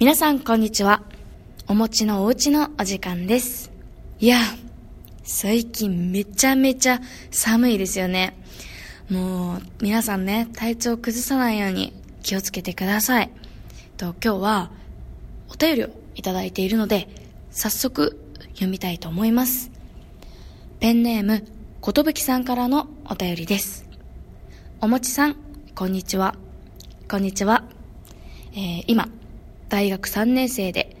皆さんこんにちは。お餅のおうちのお時間です。いや、最近めちゃめちゃ寒いですよね。もう皆さんね、体調崩さないように気をつけてください。と今日はお便りをいただいているので、早速読みたいと思います。ペンネーム、ことぶきさんからのお便りです。おもちさん、こんにちは。こんにちは。えー今、大学3年生で、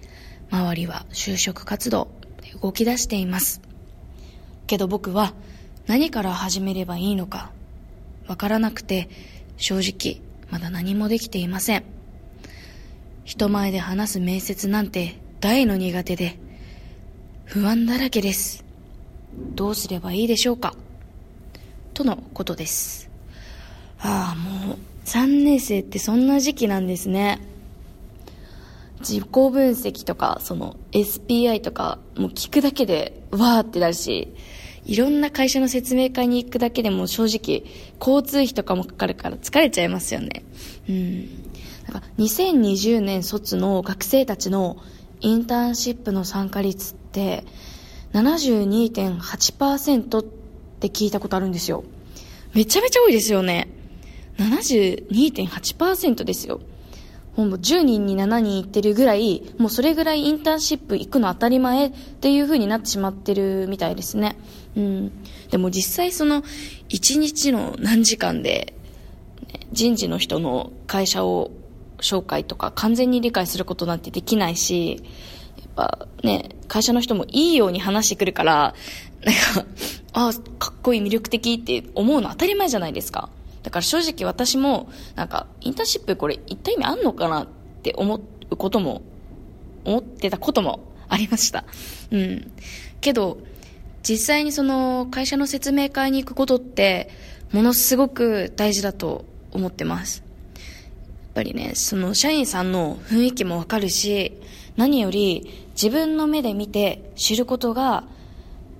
周りは就職活動で動き出しています。けど僕は何から始めればいいのか、わからなくて、正直、まだ何もできていません。人前で話す面接なんて大の苦手で、不安だらけです。どうすればいいでしょうかとのことです。ああ、もう、3年生ってそんな時期なんですね。自己分析とか、その SPI とか、もう聞くだけで、わーってなるし、いろんな会社の説明会に行くだけでも正直、交通費とかもかかるから疲れちゃいますよね。うん。なんか2020年卒の学生たちのインターンシップの参加率って、72.8%って聞いたことあるんですよ。めちゃめちゃ多いですよね。72.8%ですよ。もう10人に7人行ってるぐらい、もうそれぐらいインターンシップ行くの当たり前っていう風になってしまってるみたいですね。うん。でも実際その1日の何時間で、ね人事の人の会社を紹介とか完全に理解することなんてできないし、やっぱね、会社の人もいいように話してくるから、なんか、ああ、かっこいい魅力的って思うの当たり前じゃないですか。だから正直私も、なんか、インターンシップこれ一体意味あんのかなって思うことも、思ってたこともありました。うん。けど、実際にその会社の説明会に行くことって、ものすごく大事だと思ってます。やっぱりね、その社員さんの雰囲気もわかるし、何より自分の目で見て知ることが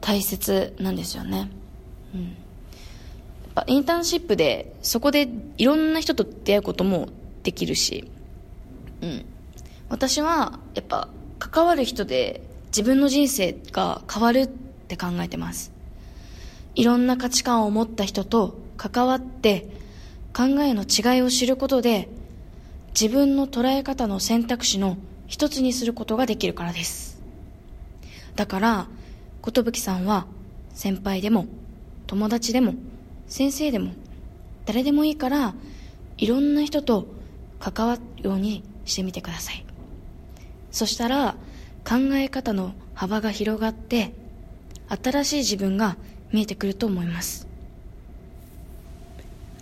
大切なんですよね。うん。インターンシップでそこでいろんな人と出会うこともできるし、うん。私はやっぱ関わる人で自分の人生が変わるって考えてます。いろんな価値観を持った人と関わって考えの違いを知ることで自分の捉え方の選択肢の一つにすることができるからです。だから、寿さんは先輩でも友達でも先生でも誰でもいいからいろんな人と関わるようにしてみてください。そしたら考え方の幅が広がって新しい自分が見えてくると思います。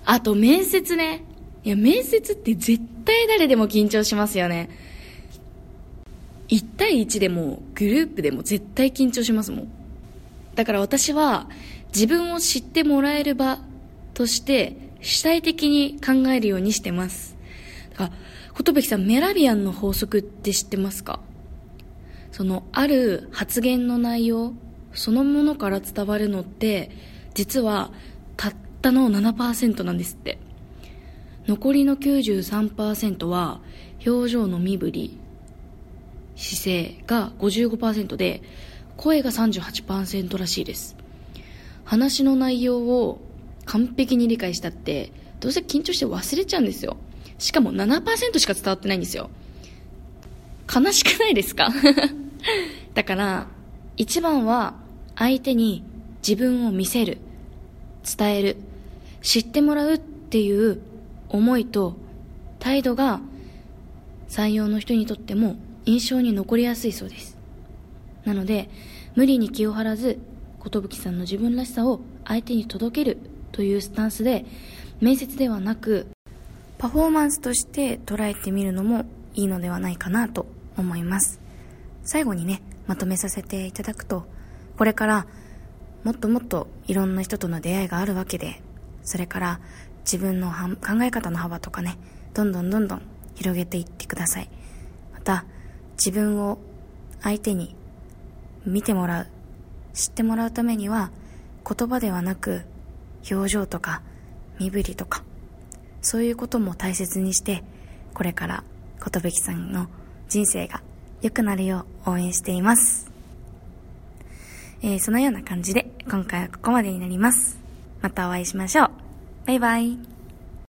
あと面接ね。いや、面接って絶対誰でも緊張しますよね。1対1でもグループでも絶対緊張しますもん。だから私は自分を知ってもらえる場として主体的に考えるようにしてます。だから、ことぶきさん、メラビアンの法則って知ってますか？その、ある発言の内容、そのものから伝わるのって、実は、たったの7%なんですって。残りの93%は、表情の身振り、姿勢が55%で、声が38%らしいです。話の内容を完璧に理解したって、どうせ緊張して忘れちゃうんですよ。しかも7%しか伝わってないんですよ。悲しくないですか？だから、一番は相手に自分を見せる、伝える、知ってもらうっていう思いと態度が採用の人にとっても印象に残りやすいそうです。なので、無理に気を張らず、寿さんの自分らしさを相手に届けるというスタンスで、面接ではなく、パフォーマンスとして捉えてみるのもいいのではないかなと思います。最後にね、まとめさせていただくと、これからもっともっといろんな人との出会いがあるわけで、それから自分の考え方の幅とかね、どんどんどんどん広げていってください。また、自分を相手に見てもらう、知ってもらうためには、言葉ではなく、表情とか、身振りとか、そういうことも大切にして、これから、寿さんの人生が良くなるよう応援しています。えー、そのような感じで今回はここまでになります。またお会いしましょう。バイバイ。